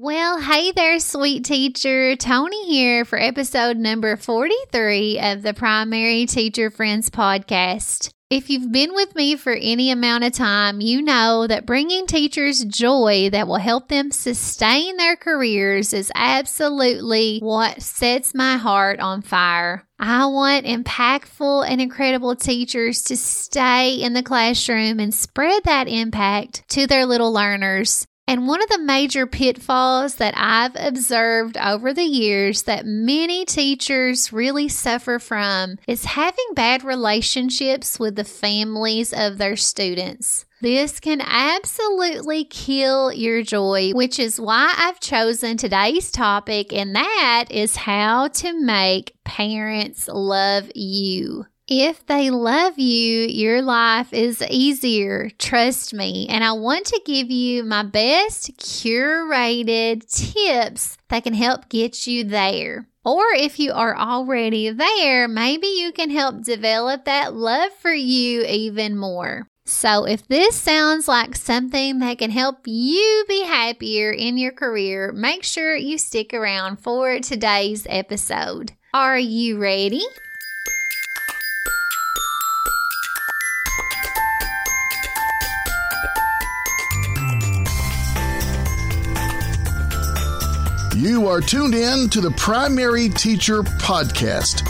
Well, hey there, sweet teacher. Tony here for episode number 43 of the Primary Teacher Friends podcast. If you've been with me for any amount of time, you know that bringing teachers joy that will help them sustain their careers is absolutely what sets my heart on fire. I want impactful and incredible teachers to stay in the classroom and spread that impact to their little learners. And one of the major pitfalls that I've observed over the years that many teachers really suffer from is having bad relationships with the families of their students. This can absolutely kill your joy, which is why I've chosen today's topic, and that is how to make parents love you. If they love you, your life is easier. Trust me. And I want to give you my best curated tips that can help get you there. Or if you are already there, maybe you can help develop that love for you even more. So, if this sounds like something that can help you be happier in your career, make sure you stick around for today's episode. Are you ready? You are tuned in to the Primary Teacher Podcast.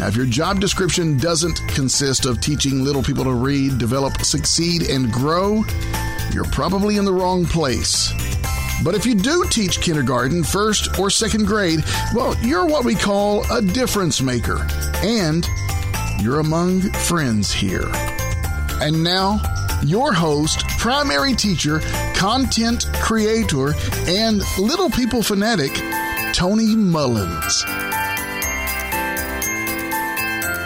Now, if your job description doesn't consist of teaching little people to read, develop, succeed, and grow, you're probably in the wrong place. But if you do teach kindergarten, first, or second grade, well, you're what we call a difference maker. And you're among friends here. And now, your host, primary teacher, content creator, and little people fanatic, Tony Mullins.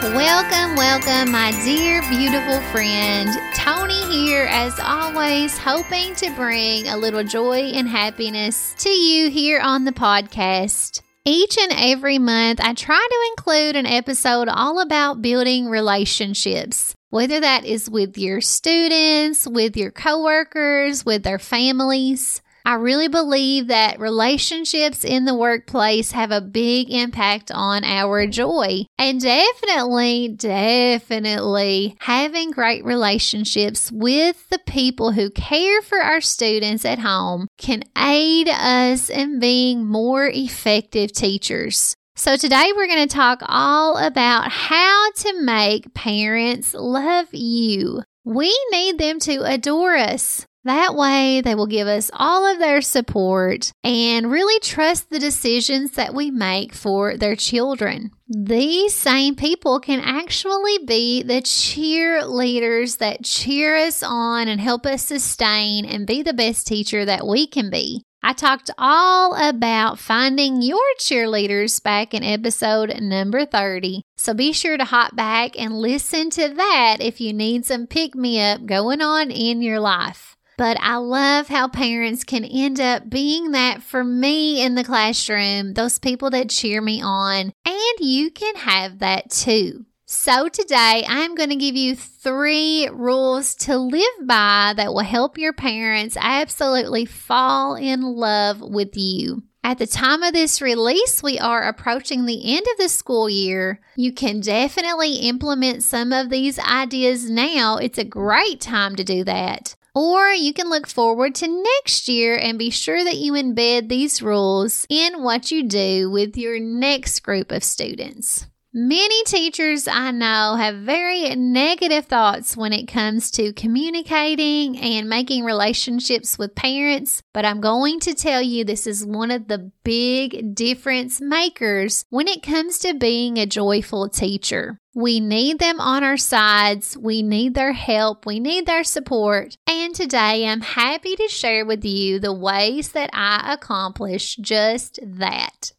Welcome, welcome, my dear, beautiful friend. Tony here, as always, hoping to bring a little joy and happiness to you here on the podcast. Each and every month, I try to include an episode all about building relationships whether that is with your students, with your coworkers, with their families. I really believe that relationships in the workplace have a big impact on our joy. And definitely, definitely having great relationships with the people who care for our students at home can aid us in being more effective teachers. So, today we're going to talk all about how to make parents love you. We need them to adore us. That way, they will give us all of their support and really trust the decisions that we make for their children. These same people can actually be the cheerleaders that cheer us on and help us sustain and be the best teacher that we can be. I talked all about finding your cheerleaders back in episode number 30. So be sure to hop back and listen to that if you need some pick me up going on in your life. But I love how parents can end up being that for me in the classroom, those people that cheer me on, and you can have that too. So, today I'm going to give you three rules to live by that will help your parents absolutely fall in love with you. At the time of this release, we are approaching the end of the school year. You can definitely implement some of these ideas now. It's a great time to do that. Or you can look forward to next year and be sure that you embed these rules in what you do with your next group of students. Many teachers I know have very negative thoughts when it comes to communicating and making relationships with parents, but I'm going to tell you this is one of the big difference makers when it comes to being a joyful teacher. We need them on our sides. We need their help. We need their support. And today I'm happy to share with you the ways that I accomplish just that.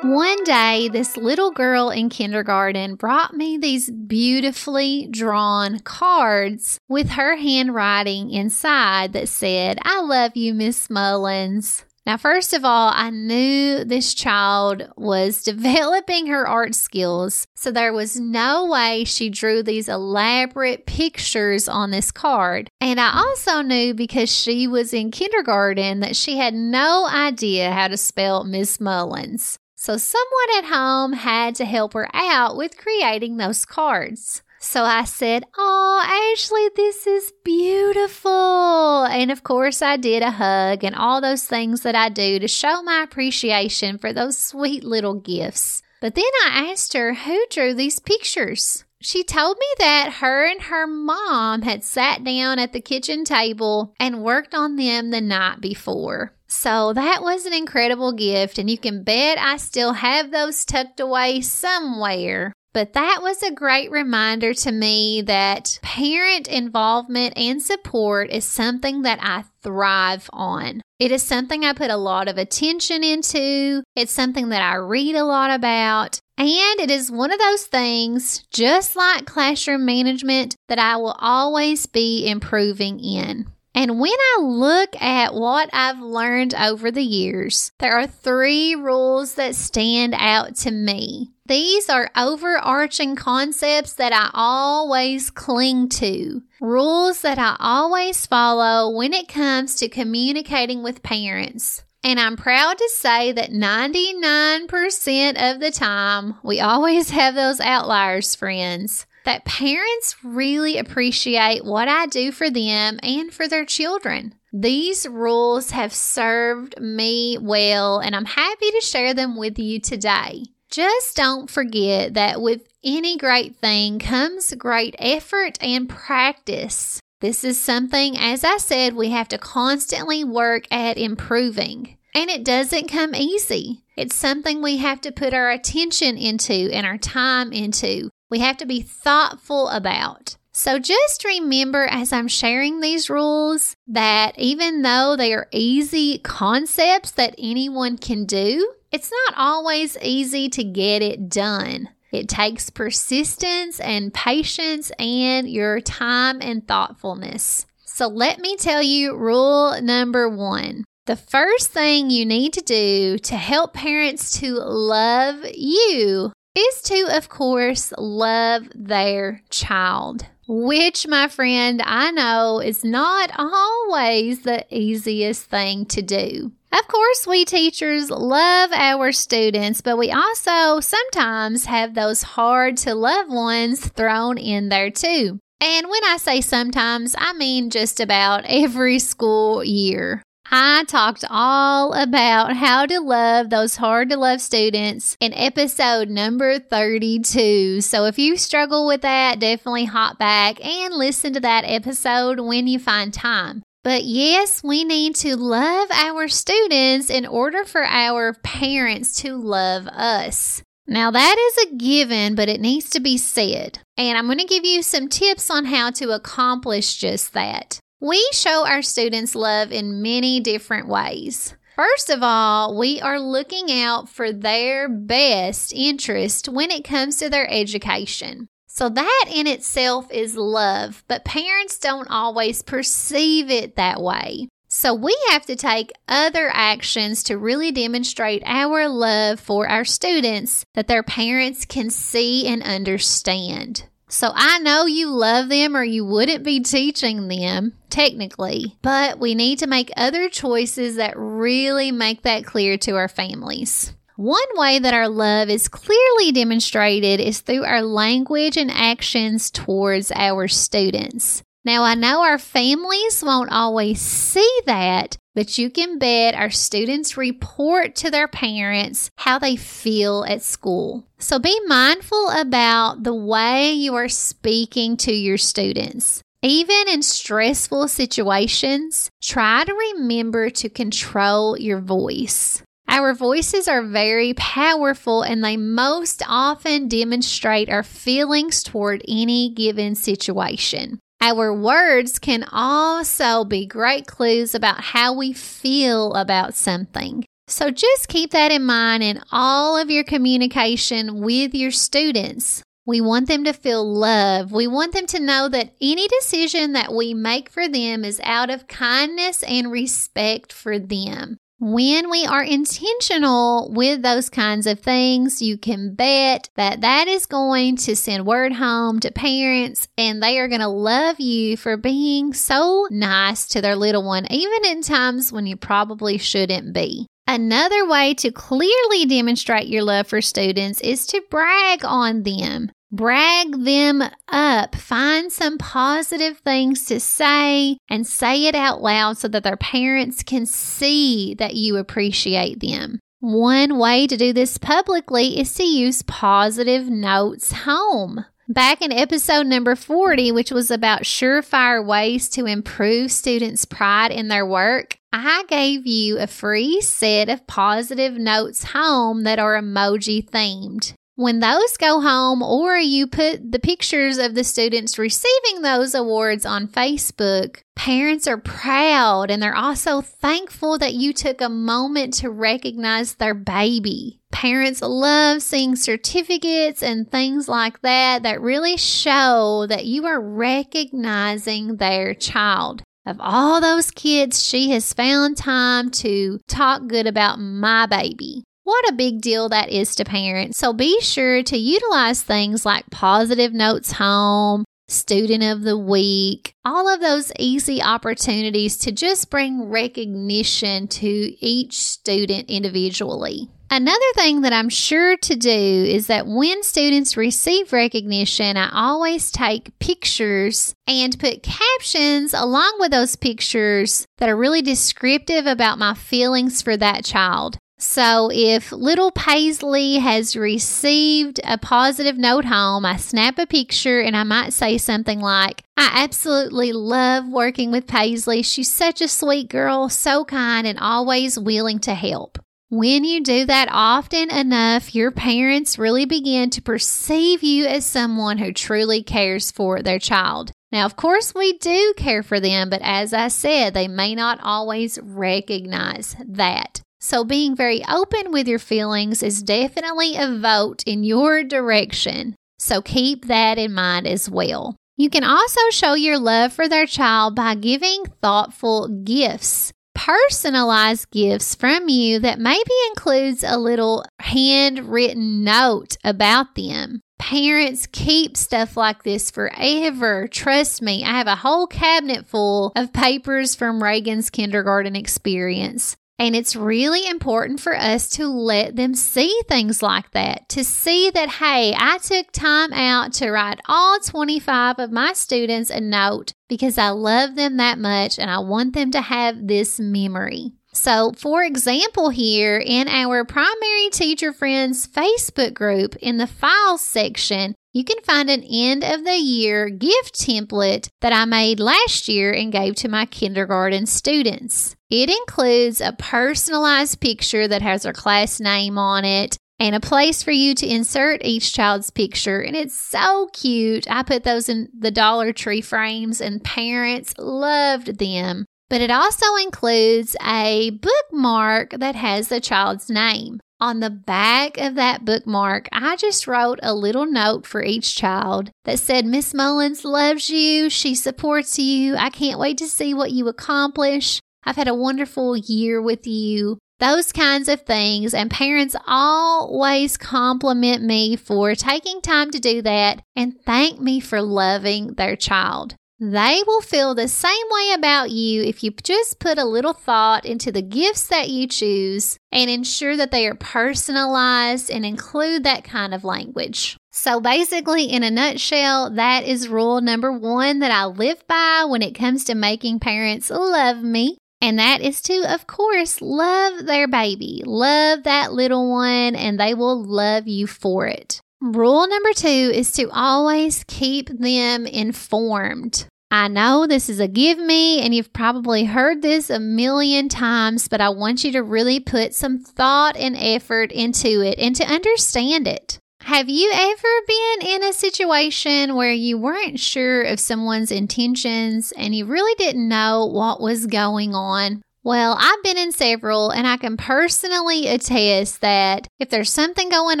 One day, this little girl in kindergarten brought me these beautifully drawn cards with her handwriting inside that said, I love you, Miss Mullins. Now, first of all, I knew this child was developing her art skills, so there was no way she drew these elaborate pictures on this card. And I also knew because she was in kindergarten that she had no idea how to spell Miss Mullins. So someone at home had to help her out with creating those cards. So I said, Oh, Ashley, this is beautiful. And of course, I did a hug and all those things that I do to show my appreciation for those sweet little gifts. But then I asked her who drew these pictures. She told me that her and her mom had sat down at the kitchen table and worked on them the night before. So that was an incredible gift, and you can bet I still have those tucked away somewhere. But that was a great reminder to me that parent involvement and support is something that I thrive on. It is something I put a lot of attention into. It's something that I read a lot about. And it is one of those things, just like classroom management, that I will always be improving in. And when I look at what I've learned over the years, there are three rules that stand out to me. These are overarching concepts that I always cling to, rules that I always follow when it comes to communicating with parents. And I'm proud to say that 99% of the time, we always have those outliers, friends that parents really appreciate what I do for them and for their children. These rules have served me well, and I'm happy to share them with you today. Just don't forget that with any great thing comes great effort and practice. This is something, as I said, we have to constantly work at improving. And it doesn't come easy. It's something we have to put our attention into and our time into we have to be thoughtful about. So just remember as I'm sharing these rules that even though they are easy concepts that anyone can do, it's not always easy to get it done. It takes persistence and patience and your time and thoughtfulness. So let me tell you rule number one. The first thing you need to do to help parents to love you is to, of course, love their child, which, my friend, I know is not always the easiest thing to do. Of course, we teachers love our students, but we also sometimes have those hard to love ones thrown in there too. And when I say sometimes, I mean just about every school year. I talked all about how to love those hard to love students in episode number 32. So if you struggle with that, definitely hop back and listen to that episode when you find time. But yes, we need to love our students in order for our parents to love us. Now, that is a given, but it needs to be said. And I'm going to give you some tips on how to accomplish just that. We show our students love in many different ways. First of all, we are looking out for their best interest when it comes to their education. So, that in itself is love, but parents don't always perceive it that way. So, we have to take other actions to really demonstrate our love for our students that their parents can see and understand. So I know you love them or you wouldn't be teaching them, technically, but we need to make other choices that really make that clear to our families. One way that our love is clearly demonstrated is through our language and actions towards our students. Now, I know our families won't always see that, but you can bet our students report to their parents how they feel at school. So be mindful about the way you are speaking to your students. Even in stressful situations, try to remember to control your voice. Our voices are very powerful and they most often demonstrate our feelings toward any given situation. Our words can also be great clues about how we feel about something. So just keep that in mind in all of your communication with your students. We want them to feel love. We want them to know that any decision that we make for them is out of kindness and respect for them. When we are intentional with those kinds of things, you can bet that that is going to send word home to parents and they are going to love you for being so nice to their little one, even in times when you probably shouldn't be. Another way to clearly demonstrate your love for students is to brag on them. Brag them up. Find some positive things to say and say it out loud so that their parents can see that you appreciate them. One way to do this publicly is to use positive notes home. Back in episode number 40, which was about surefire ways to improve students' pride in their work, I gave you a free set of positive notes home that are emoji themed. When those go home, or you put the pictures of the students receiving those awards on Facebook, parents are proud and they're also thankful that you took a moment to recognize their baby. Parents love seeing certificates and things like that that really show that you are recognizing their child. Of all those kids, she has found time to talk good about my baby. What a big deal that is to parents. So be sure to utilize things like positive notes home, student of the week, all of those easy opportunities to just bring recognition to each student individually. Another thing that I'm sure to do is that when students receive recognition, I always take pictures and put captions along with those pictures that are really descriptive about my feelings for that child. So if little Paisley has received a positive note home, I snap a picture and I might say something like, I absolutely love working with Paisley. She's such a sweet girl, so kind, and always willing to help. When you do that often enough, your parents really begin to perceive you as someone who truly cares for their child. Now, of course, we do care for them, but as I said, they may not always recognize that. So, being very open with your feelings is definitely a vote in your direction. So, keep that in mind as well. You can also show your love for their child by giving thoughtful gifts. Personalized gifts from you that maybe includes a little handwritten note about them. Parents keep stuff like this forever. Trust me, I have a whole cabinet full of papers from Reagan's kindergarten experience. And it's really important for us to let them see things like that, to see that, hey, I took time out to write all 25 of my students a note because I love them that much and I want them to have this memory. So, for example, here in our primary teacher friends Facebook group in the files section, you can find an end of the year gift template that I made last year and gave to my kindergarten students. It includes a personalized picture that has their class name on it and a place for you to insert each child's picture. And it's so cute. I put those in the Dollar Tree frames, and parents loved them but it also includes a bookmark that has the child's name. On the back of that bookmark, I just wrote a little note for each child that said, Miss Mullins loves you. She supports you. I can't wait to see what you accomplish. I've had a wonderful year with you. Those kinds of things. And parents always compliment me for taking time to do that and thank me for loving their child. They will feel the same way about you if you just put a little thought into the gifts that you choose and ensure that they are personalized and include that kind of language. So, basically, in a nutshell, that is rule number one that I live by when it comes to making parents love me. And that is to, of course, love their baby, love that little one, and they will love you for it. Rule number two is to always keep them informed. I know this is a give me, and you've probably heard this a million times, but I want you to really put some thought and effort into it and to understand it. Have you ever been in a situation where you weren't sure of someone's intentions and you really didn't know what was going on? Well, I've been in several, and I can personally attest that if there's something going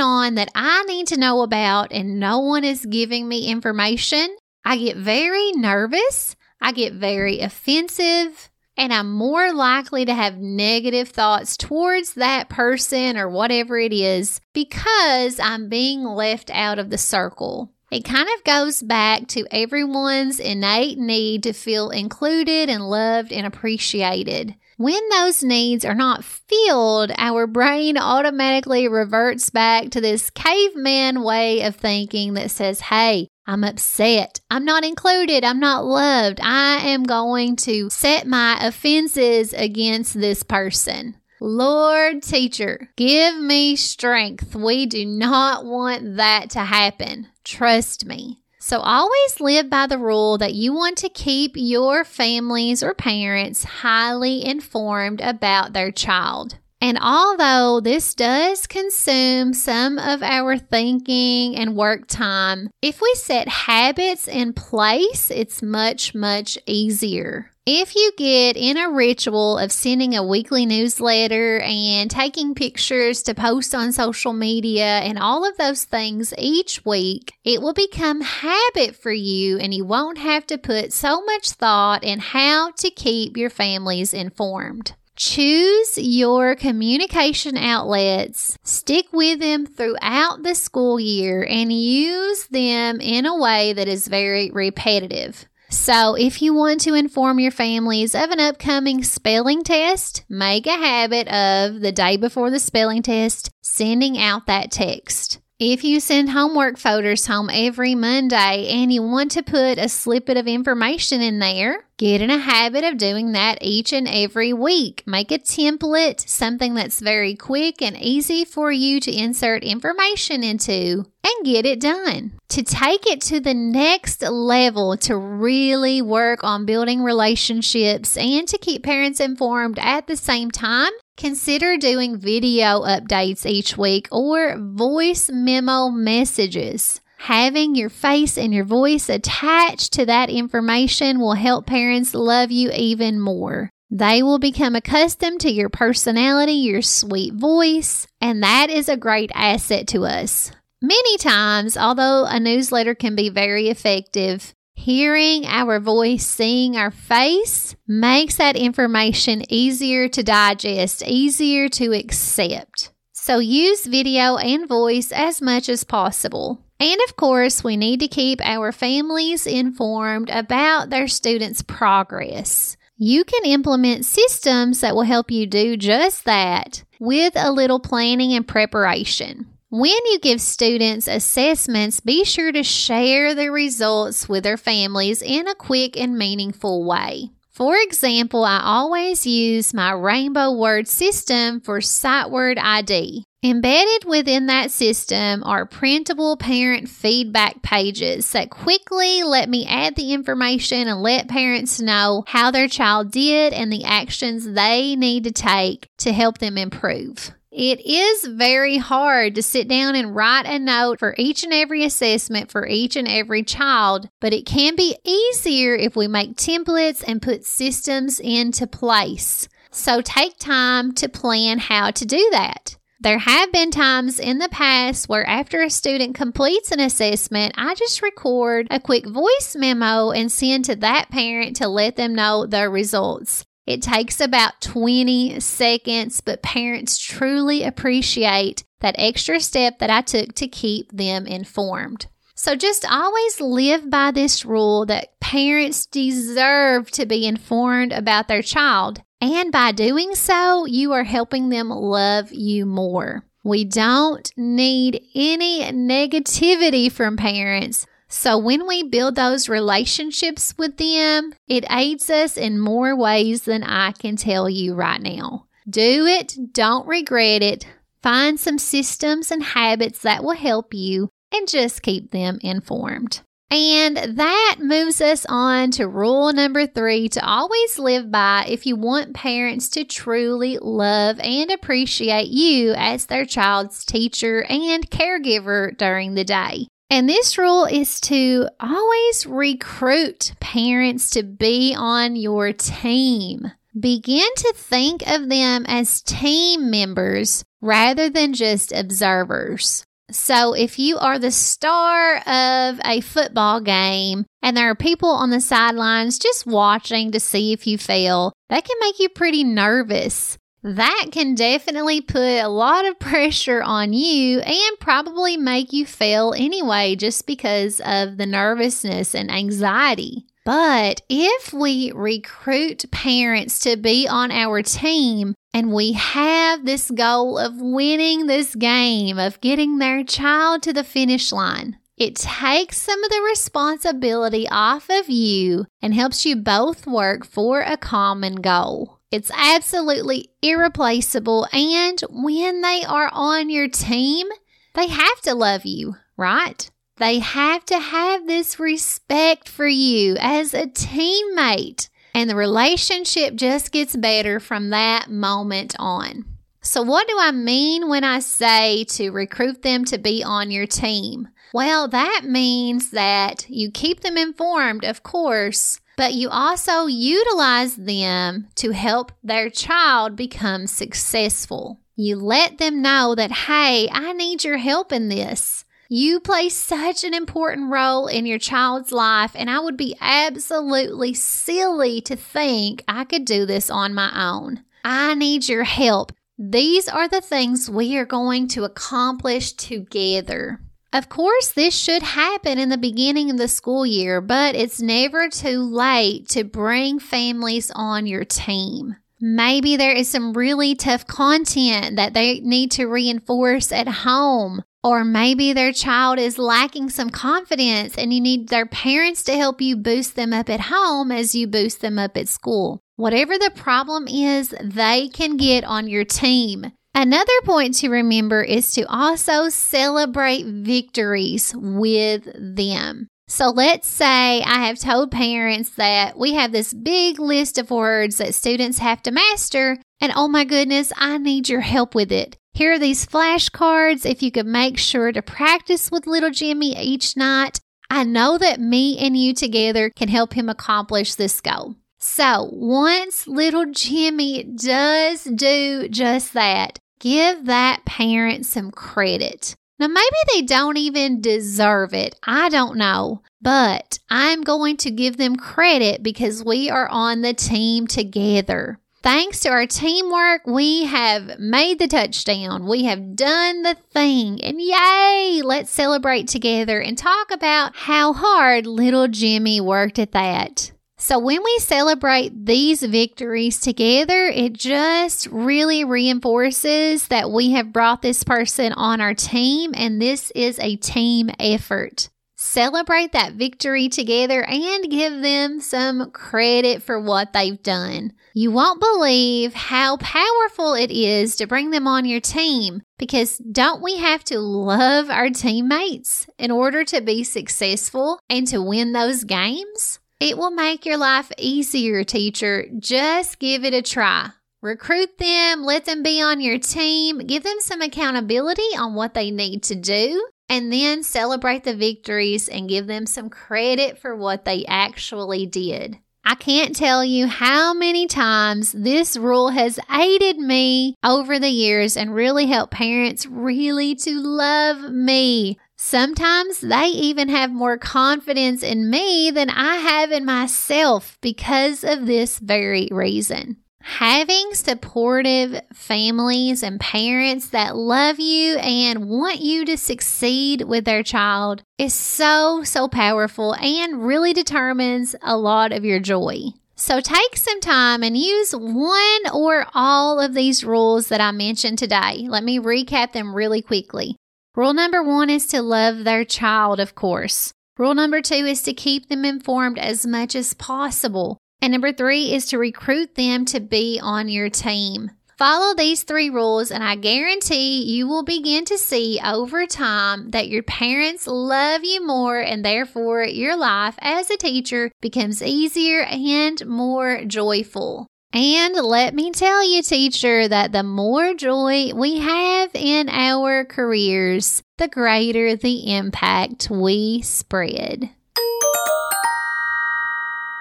on that I need to know about and no one is giving me information, I get very nervous. I get very offensive. and I'm more likely to have negative thoughts towards that person or whatever it is because I'm being left out of the circle. It kind of goes back to everyone's innate need to feel included and loved and appreciated. When those needs are not filled, our brain automatically reverts back to this caveman way of thinking that says, Hey, I'm upset. I'm not included. I'm not loved. I am going to set my offenses against this person. Lord, teacher, give me strength. We do not want that to happen. Trust me. So always live by the rule that you want to keep your families or parents highly informed about their child. And although this does consume some of our thinking and work time, if we set habits in place, it's much, much easier. If you get in a ritual of sending a weekly newsletter and taking pictures to post on social media and all of those things each week, it will become habit for you and you won't have to put so much thought in how to keep your families informed. Choose your communication outlets, stick with them throughout the school year, and use them in a way that is very repetitive. So, if you want to inform your families of an upcoming spelling test, make a habit of the day before the spelling test sending out that text. If you send homework folders home every Monday and you want to put a snippet of information in there, get in a habit of doing that each and every week. Make a template, something that's very quick and easy for you to insert information into and get it done. To take it to the next level, to really work on building relationships and to keep parents informed at the same time, consider doing video updates each week or voice memo messages. Having your face and your voice attached to that information will help parents love you even more. They will become accustomed to your personality, your sweet voice, and that is a great asset to us. Many times, although a newsletter can be very effective, hearing our voice, seeing our face makes that information easier to digest, easier to accept. So use video and voice as much as possible. And of course, we need to keep our families informed about their students' progress. You can implement systems that will help you do just that with a little planning and preparation. When you give students assessments, be sure to share the results with their families in a quick and meaningful way. For example, I always use my rainbow word system for sight word ID. Embedded within that system are printable parent feedback pages that quickly let me add the information and let parents know how their child did and the actions they need to take to help them improve. It is very hard to sit down and write a note for each and every assessment for each and every child, but it can be easier if we make templates and put systems into place. So take time to plan how to do that. There have been times in the past where, after a student completes an assessment, I just record a quick voice memo and send to that parent to let them know the results. It takes about 20 seconds, but parents truly appreciate that extra step that I took to keep them informed. So just always live by this rule that parents deserve to be informed about their child. And by doing so, you are helping them love you more. We don't need any negativity from parents. So when we build those relationships with them, it aids us in more ways than I can tell you right now. Do it, don't regret it. Find some systems and habits that will help you and just keep them informed. And that moves us on to rule number three to always live by if you want parents to truly love and appreciate you as their child's teacher and caregiver during the day. And this rule is to always recruit parents to be on your team. Begin to think of them as team members rather than just observers. So, if you are the star of a football game and there are people on the sidelines just watching to see if you fail, that can make you pretty nervous. That can definitely put a lot of pressure on you and probably make you fail anyway, just because of the nervousness and anxiety. But if we recruit parents to be on our team and we have this goal of winning this game, of getting their child to the finish line, it takes some of the responsibility off of you and helps you both work for a common goal. It's absolutely irreplaceable. And when they are on your team, they have to love you, right? They have to have this respect for you as a teammate. And the relationship just gets better from that moment on. So, what do I mean when I say to recruit them to be on your team? Well, that means that you keep them informed, of course, but you also utilize them to help their child become successful. You let them know that, hey, I need your help in this. You play such an important role in your child's life, and I would be absolutely silly to think I could do this on my own. I need your help. These are the things we are going to accomplish together. Of course, this should happen in the beginning of the school year, but it's never too late to bring families on your team. Maybe there is some really tough content that they need to reinforce at home or maybe their child is lacking some confidence and you need their parents to help you boost them up at home as you boost them up at school. Whatever the problem is, they can get on your team. Another point to remember is to also celebrate victories with them. So let's say I have told parents that we have this big list of words that students have to master, and oh my goodness, I need your help with it. Here are these flashcards. If you could make sure to practice with little Jimmy each night, I know that me and you together can help him accomplish this goal. So once little Jimmy does do just that, give that parent some credit. Now, maybe they don't even deserve it. I don't know. But I'm going to give them credit because we are on the team together. Thanks to our teamwork, we have made the touchdown. We have done the thing. And yay! Let's celebrate together and talk about how hard little Jimmy worked at that. So, when we celebrate these victories together, it just really reinforces that we have brought this person on our team and this is a team effort. Celebrate that victory together and give them some credit for what they've done. You won't believe how powerful it is to bring them on your team because don't we have to love our teammates in order to be successful and to win those games? It will make your life easier, teacher. Just give it a try. Recruit them, let them be on your team, give them some accountability on what they need to do, and then celebrate the victories and give them some credit for what they actually did. I can't tell you how many times this rule has aided me over the years and really helped parents really to love me. Sometimes they even have more confidence in me than I have in myself because of this very reason. Having supportive families and parents that love you and want you to succeed with their child is so, so powerful and really determines a lot of your joy. So take some time and use one or all of these rules that I mentioned today. Let me recap them really quickly. Rule number one is to love their child, of course. Rule number two is to keep them informed as much as possible. And number three is to recruit them to be on your team. Follow these three rules, and I guarantee you will begin to see over time that your parents love you more, and therefore your life as a teacher becomes easier and more joyful. And let me tell you, teacher, that the more joy we have in our careers, the greater the impact we spread.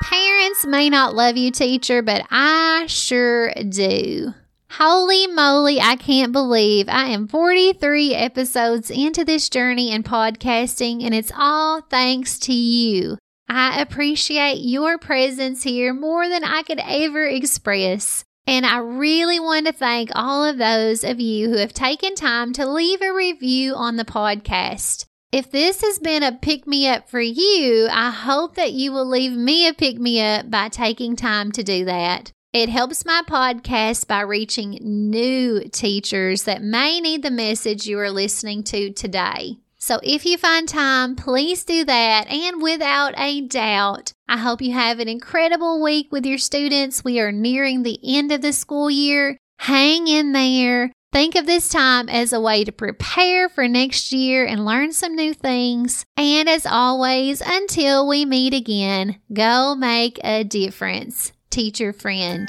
Parents may not love you, teacher, but I sure do. Holy moly, I can't believe I am 43 episodes into this journey in podcasting, and it's all thanks to you. I appreciate your presence here more than I could ever express. And I really want to thank all of those of you who have taken time to leave a review on the podcast. If this has been a pick me up for you, I hope that you will leave me a pick me up by taking time to do that. It helps my podcast by reaching new teachers that may need the message you are listening to today. So if you find time, please do that. And without a doubt, I hope you have an incredible week with your students. We are nearing the end of the school year. Hang in there. Think of this time as a way to prepare for next year and learn some new things. And as always, until we meet again, go make a difference teacher friend.